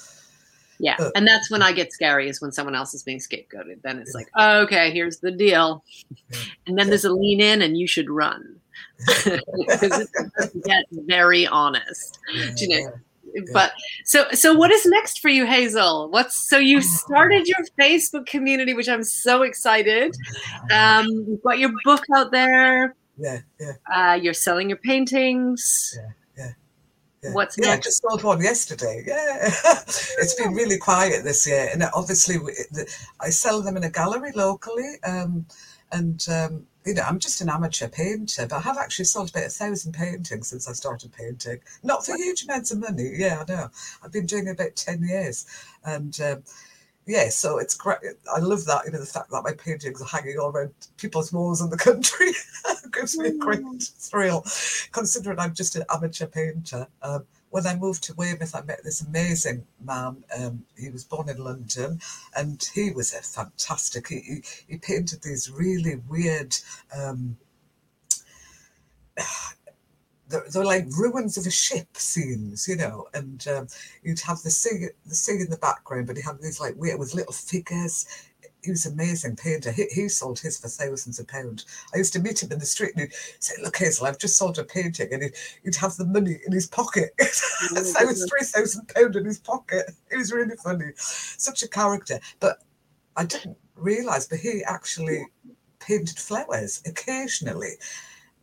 S1: Yeah, but, and that's when I get scary is when someone else is being scapegoated. Then it's yeah. like, oh, okay, here's the deal, yeah. and then there's a lean in, and you should run because it get very honest. you know, but so so what is next for you hazel? What's so you started your facebook community which i'm so excited. Um you've got your book out there.
S2: Yeah yeah.
S1: Uh, you're selling your paintings.
S2: Yeah yeah
S1: yeah. What's
S2: yeah,
S1: next?
S2: I just sold one yesterday. Yeah, it's been really quiet this year, and obviously I sell them in a gallery locally, um, and um, you know, I'm just an amateur painter, but I have actually sold about a thousand paintings since I started painting. Not for huge amounts of money. Yeah, I know. I've been doing it about 10 years. And um, yeah, so it's great. I love that, you know, the fact that my paintings are hanging all around people's walls in the country. gives me a great mm. thrill, considering I'm just an amateur painter. Um, when I moved to Weymouth, I met this amazing man. Um, he was born in London, and he was a fantastic. He, he, he painted these really weird. Um, they're, they're, like ruins of a ship scenes, you know, and um, you'd have the sea, the sea in the background, but he had these like weird with little figures. He was an amazing painter. He, he sold his for thousands of pounds. I used to meet him in the street and he'd say, Look, Hazel, I've just sold a painting. And he'd, he'd have the money in his pocket. Oh so was £3,000 in his pocket. It was really funny. Such a character. But I didn't realise, but he actually painted flowers occasionally.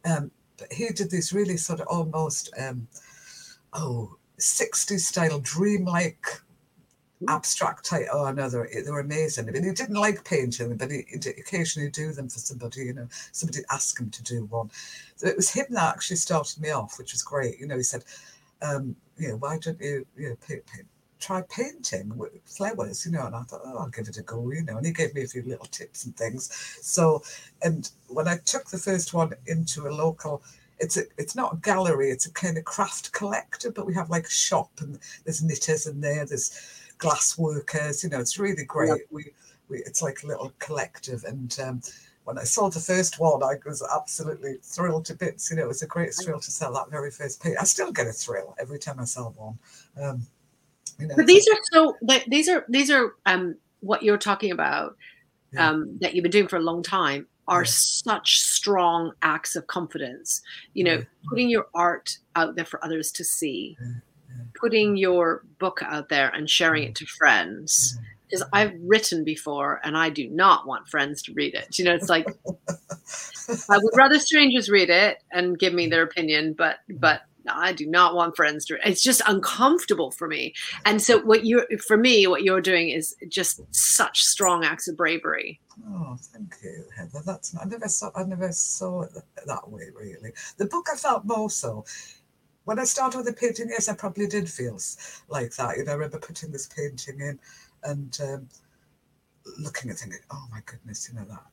S2: Um, but he did this really sort of almost um, oh 60s style dreamlike abstract type. Oh, no, they were, amazing. I mean, he didn't like painting, but he, would occasionally do them for somebody, you know, somebody asked him to do one. So it was him that actually started me off, which was great. You know, he said, um, you know, why don't you, you know, paint, paint, try painting with flowers, you know, and I thought, oh, I'll give it a go, you know, and he gave me a few little tips and things. So, and when I took the first one into a local, it's a, it's not a gallery, it's a kind of craft collector, but we have like a shop and there's knitters in there, there's glass workers, you know, it's really great. Yep. We, we, it's like a little collective. And um, when I saw the first one, I was absolutely thrilled to bits. You know, it was a great thrill to sell that very first piece. I still get a thrill every time I sell one. Um,
S1: you know, but these are so these are these are um, what you're talking about yeah. um, that you've been doing for a long time are yeah. such strong acts of confidence. You know, yeah. putting your art out there for others to see, putting your book out there and sharing it to mm. friends. Mm. Because I've written before and I do not want friends to read it. You know, it's like I would rather strangers read it and give me their opinion, but mm. but I do not want friends to. It's just uncomfortable for me. And so, what you are for me, what you're doing is just such strong acts of bravery.
S2: Oh, thank you, Heather. That's I never saw I never saw it that way. Really, the book I felt more so. When I started with the painting, yes, I probably did feel like that. You know, I remember putting this painting in and um, looking at thinking, oh my goodness, you know that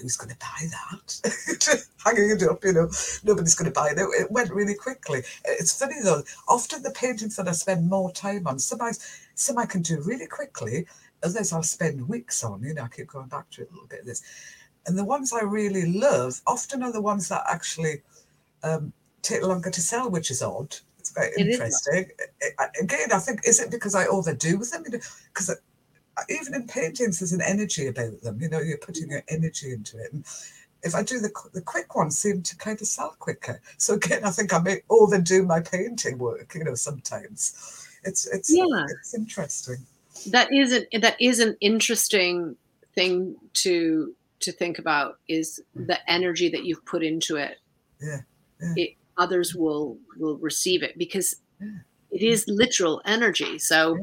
S2: who's going to buy that? Hanging it up, you know, nobody's going to buy it. It went really quickly. It's funny though, often the paintings that I spend more time on, some I, some I can do really quickly, others I'll spend weeks on, you know, I keep going back to it a little bit this. And the ones I really love often are the ones that actually um, take longer to sell, which is odd. It's very it interesting. Again, I think, is it because I overdo with them? Because you know, even in paintings, there's an energy about them. You know, you're putting your energy into it. And if I do the the quick ones, seem to kind of sell quicker. So again, I think I may overdo my painting work. You know, sometimes it's it's yeah. it's interesting.
S1: That is an that is an interesting thing to to think about is mm. the energy that you've put into it.
S2: Yeah. yeah.
S1: It, others will will receive it because it is literal energy. So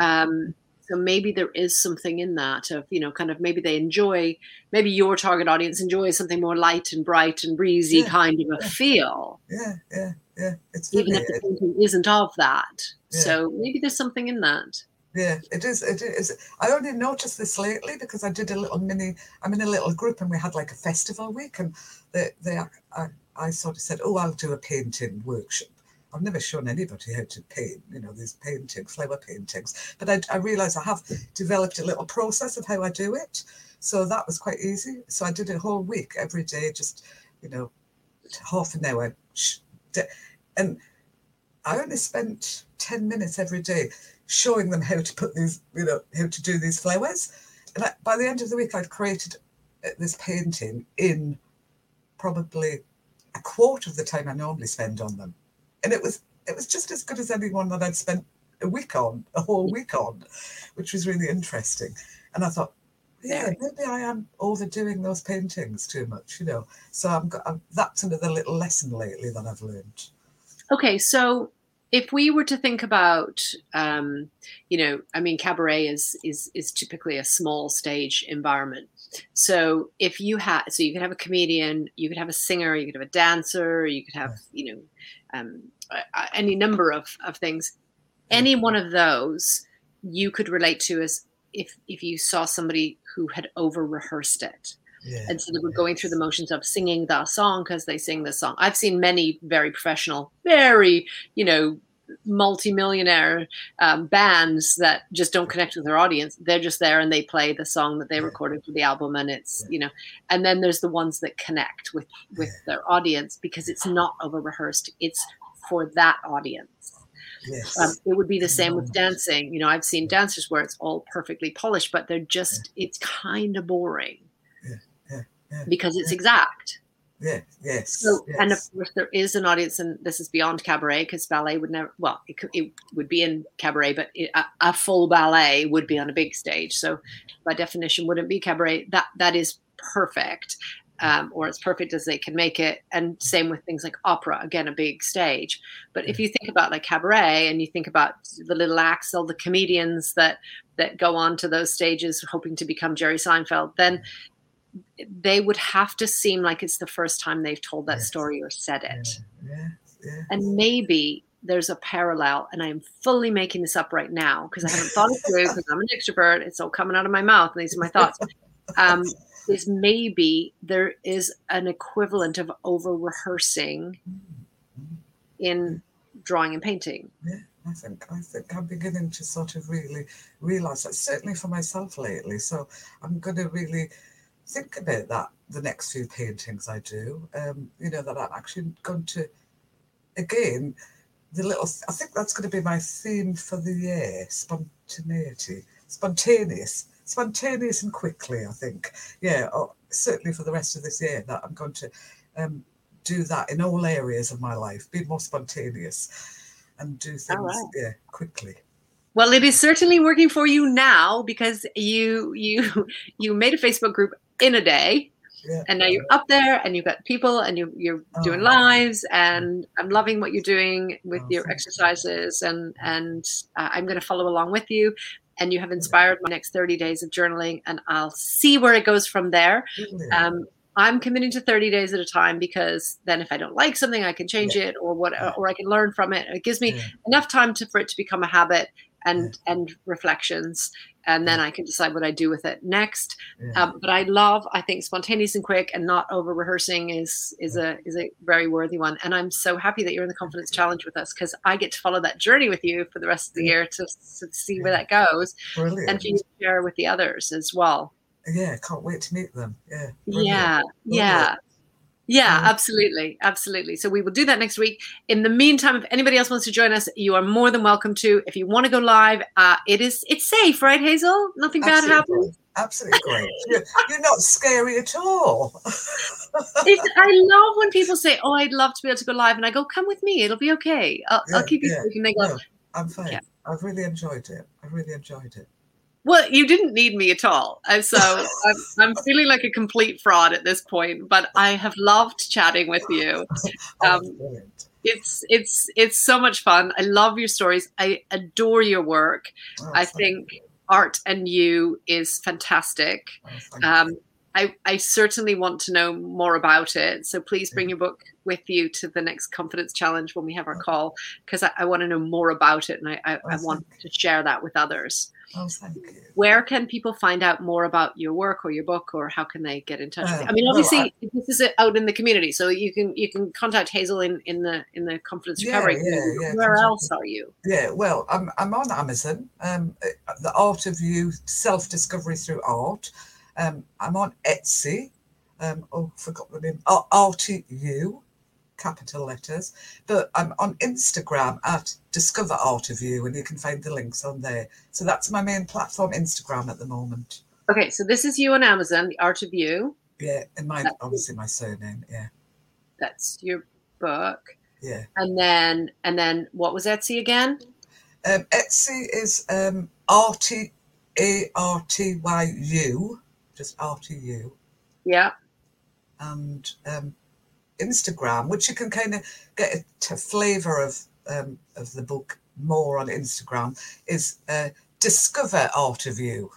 S1: um so maybe there is something in that of you know kind of maybe they enjoy maybe your target audience enjoys something more light and bright and breezy yeah, kind of a
S2: yeah.
S1: feel.
S2: Yeah yeah yeah.
S1: It's even if the painting isn't of that. Yeah. so maybe there's something in that.
S2: Yeah it is it is. I only noticed this lately because i did a little mini i'm in a little group and we had like a festival week and the they I, sort of said oh i'll do a painting workshop I've never shown anybody how to paint, you know, these paintings, flower paintings. But I, I realised I have developed a little process of how I do it. So that was quite easy. So I did a whole week every day, just, you know, half an hour. And I only spent 10 minutes every day showing them how to put these, you know, how to do these flowers. And I, by the end of the week, I'd created uh, this painting in probably a quarter of the time I normally spend on them and it was it was just as good as anyone that I'd spent a week on, a whole week on, which was really interesting. And I thought, yeah, maybe I am overdoing those paintings too much, you know. So I'm, I'm that's another little lesson lately that I've learned.
S1: Okay, so if we were to think about, um, you know, I mean, cabaret is is is typically a small stage environment. So if you had, so you could have a comedian, you could have a singer, you could have a dancer, you could have, you know, um, any number of, of things. Any one of those you could relate to as if if you saw somebody who had over rehearsed it. Yeah, and so they were going through the motions of singing the song because they sing the song. I've seen many very professional, very, you know, multimillionaire um, bands that just don't connect with their audience. They're just there and they play the song that they recorded for the album, and it's you know. And then there's the ones that connect with with their audience because it's not over rehearsed. It's for that audience.
S2: Yes.
S1: Um, it would be the same with dancing. You know, I've seen dancers where it's all perfectly polished, but they're just it's kind of boring because it's exact.
S2: Yeah. Yes.
S1: So,
S2: yes.
S1: and of course, there is an audience, and this is beyond cabaret because ballet would never. Well, it, could, it would be in cabaret, but it, a, a full ballet would be on a big stage. So, by definition, wouldn't be cabaret. That that is perfect, um, or as perfect as they can make it. And same with things like opera. Again, a big stage. But if you think about like cabaret, and you think about the little acts, all the comedians that that go on to those stages hoping to become Jerry Seinfeld, then they would have to seem like it's the first time they've told that
S2: Yes.
S1: story or said it.
S2: Yeah. Yeah.
S1: And maybe there's a parallel, and I am fully making this up right now because I haven't thought it through because I'm an extrovert. It's all coming out of my mouth, and these are my thoughts. Um, is maybe there is an equivalent of over rehearsing in drawing and painting.
S2: Yeah, I think I think I'm beginning to sort of really realise that certainly for myself lately. So I'm going to really think about that the next few paintings I do. Um, you know that I'm actually going to again the little. I think that's going to be my theme for the year: spontaneity, spontaneous, spontaneous and quickly. I think, yeah, or certainly for the rest of this year that I'm going to. Um, do that in all areas of my life, be more spontaneous and do things
S1: right.
S2: yeah, quickly.
S1: Well, it is certainly working for you now because you you you made a Facebook group in a day.
S2: Yeah.
S1: and now you're up there and you've got people and you, you're doing
S2: Oh.
S1: lives and i'm loving what you're doing with
S2: Oh,
S1: your exercises and and uh, i'm going to follow along with you and you have inspired my next 30 days of journaling and i'll see where it goes from there
S2: Brilliant.
S1: um, i'm committing to 30 days at a time because then if i don't like something i can change it or what
S2: Yeah.
S1: or i can learn from it it gives me
S2: Yeah.
S1: enough time to, for it to become a habit and and reflections and then i can decide what i do with it next
S2: Yeah.
S1: um, but I love, I think spontaneous and quick and not over rehearsing is is a is a very worthy one. And I'm so happy that you're in the confidence challenge with us because I get to follow that journey with you for the rest of the
S2: Yeah.
S1: year to, to see where that goes
S2: Brilliant.
S1: and to share with the others as well.
S2: yeah, can't wait to meet them. Yeah. brilliant.
S1: Yeah, yeah. Yeah,
S2: Yeah.
S1: absolutely. Absolutely. So we will do that next week. In the meantime, if anybody else wants to join us, you are more than welcome to. If you want to go live, uh, it is it's safe, right, Hazel? Nothing bad happens.
S2: Absolutely great. You're, you're not scary at all.
S1: I love when people say, "Oh, I'd love to be able to go live," and I go, "Come with me; it'll be okay. I'll, I'll keep you
S2: yeah,
S1: safe." And they go,
S2: I'm fine.
S1: Yeah.
S2: I've really enjoyed it. I really enjoyed it.
S1: "Well, you didn't need me at all." And so I'm, I'm feeling like a complete fraud at this point, but I have loved chatting with you.
S2: Oh,
S1: Um. It's it's it's so much fun. I love your stories. I adore your work.
S2: Oh,
S1: I think
S2: you.
S1: art and you is fantastic.
S2: Oh,
S1: Um. I, I certainly want to know more about it. So please bring your book with you to the next confidence challenge when we have our call, because I, I want to know more about it and I, I, I
S2: Oh,
S1: want
S2: thank
S1: to share that with others.
S2: Oh, thank you.
S1: Where can people find out more about your work or your book, or how can they get in touch with you?
S2: Uh,
S1: I mean,
S2: well,
S1: obviously, this is out in the community, so you can you can contact Hazel in, in the in the confidence
S2: Yeah,
S1: recovery.
S2: yeah, yeah,
S1: Where else are you?
S2: Yeah, well, I'm I'm on Amazon. Um, uh, the Art of You, self discovery through art. Um, I'm on Etsy. Um, oh, forgot the name. Ar- Arty You, capital letters. But I'm on Instagram at Discover Art of You, and you can find the links on there. So that's my main platform, Instagram at the moment.
S1: Okay, so this is you on Amazon, The Art of You.
S2: Yeah, and my
S1: That's-
S2: obviously my surname. Yeah,
S1: That's your book,
S2: yeah.
S1: and then and then what was Etsy again?
S2: Um, Etsy is um, Arty A R T Y U, just R T U.
S1: Yeah.
S2: and um, Instagram, which you can kind of get a, flavour of um, of the book more on Instagram, is uh, discover art of you.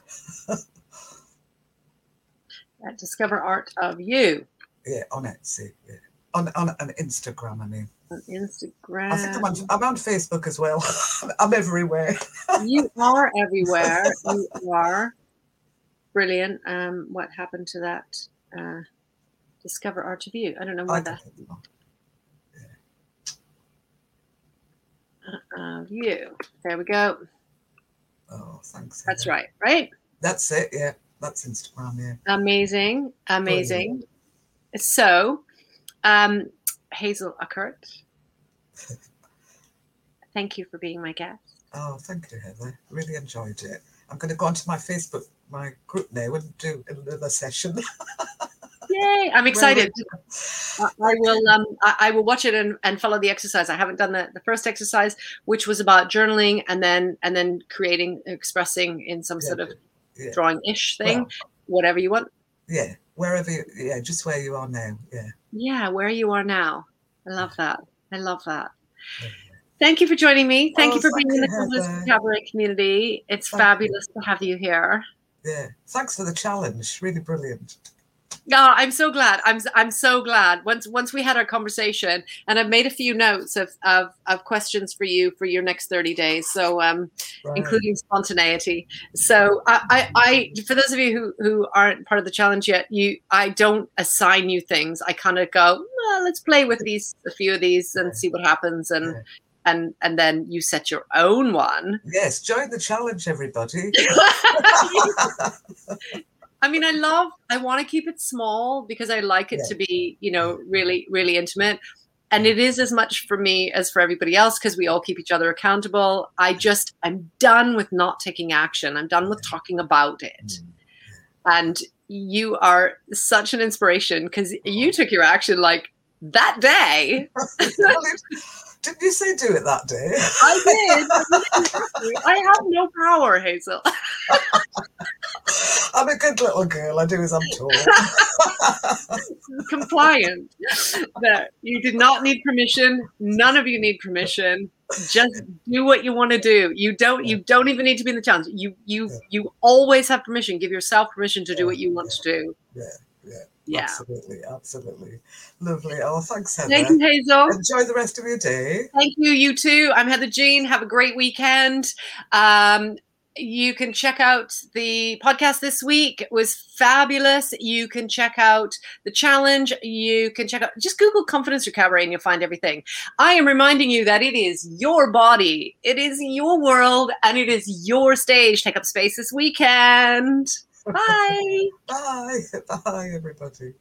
S1: at Discover Art of You
S2: Yeah, on Etsy. Yeah. On, on on Instagram, I mean.
S1: on Instagram.
S2: I think I'm on, I'm on Facebook as well. I'm everywhere.
S1: you are everywhere. You are brilliant. Um, what happened to that? Uh, Discover Art of You. I don't know why that. of you. There we go.
S2: Oh, thanks.
S1: That's right, right?
S2: That's it. Yeah, that's Instagram. Yeah.
S1: Amazing, amazing. So, um, Hazel Urquhart, thank you for being my guest.
S2: Oh, thank you, Heather. Really enjoyed it. I'm going to go onto my Facebook, my group now, and do another session.
S1: Yay! I'm excited. I I will. Um, I, I will watch it and, and follow the exercise. I haven't done the, the first exercise, which was about journaling and then and then creating, expressing in some
S2: Yeah,
S1: sort of
S2: yeah.
S1: drawing-ish thing,
S2: Well,
S1: whatever you want.
S2: yeah, wherever you, yeah, just where you are now. Yeah.
S1: Yeah, where you are now. I love that. I love that.
S2: Yeah.
S1: Thank you for joining me. Thank
S2: Oh,
S1: you for being in the Cabaret community. It's
S2: Thank you.
S1: fabulous to have you here.
S2: Yeah. Thanks for the challenge. Really brilliant.
S1: Oh, I'm so glad. I'm I'm so glad. Once once we had our conversation, and I've made a few notes of of, of questions for you for your next 30 days. So um,
S2: Right.
S1: including spontaneity. So I, I, I, for those of you who who aren't part of the challenge yet, you, I don't assign you things. I kind of go, well, let's play with these, a few of these, and see what happens, and
S2: Yeah.
S1: and and then you set your own one.
S2: Yes, join the challenge, everybody.
S1: I mean, I love, I want to keep it small because I like it
S2: Yeah.
S1: to be, you know, really, really intimate. And it is as much for me as for everybody else because we all keep each other accountable. I just, I'm done with not taking action. I'm done with talking about it.
S2: Mm.
S1: And you are such an inspiration because you took your action like that day.
S2: Didn't you say do it that day?
S1: I did. I have no power, Hazel.
S2: I'm a good little girl. I do as I'm told.
S1: compliant. That you did not need permission. None of you need permission. Just do what you want to do. You don't you don't even need to be in the challenge. You you you always have permission. Give yourself permission to do what you want to do.
S2: Yeah, yeah,
S1: yeah
S2: Absolutely, absolutely. Lovely. Oh, thanks, Heather.
S1: thank you hazel
S2: Enjoy the rest of your day.
S1: thank you you too i'm heather jean have a great weekend um you can check out the podcast this week. It was fabulous. You can check out the challenge. You can check out just Google Confidence Recovery and you'll find everything. I am reminding you that it is your body, it is your world, and it is your stage. Take up space this weekend. Bye.
S2: Bye. Bye, everybody.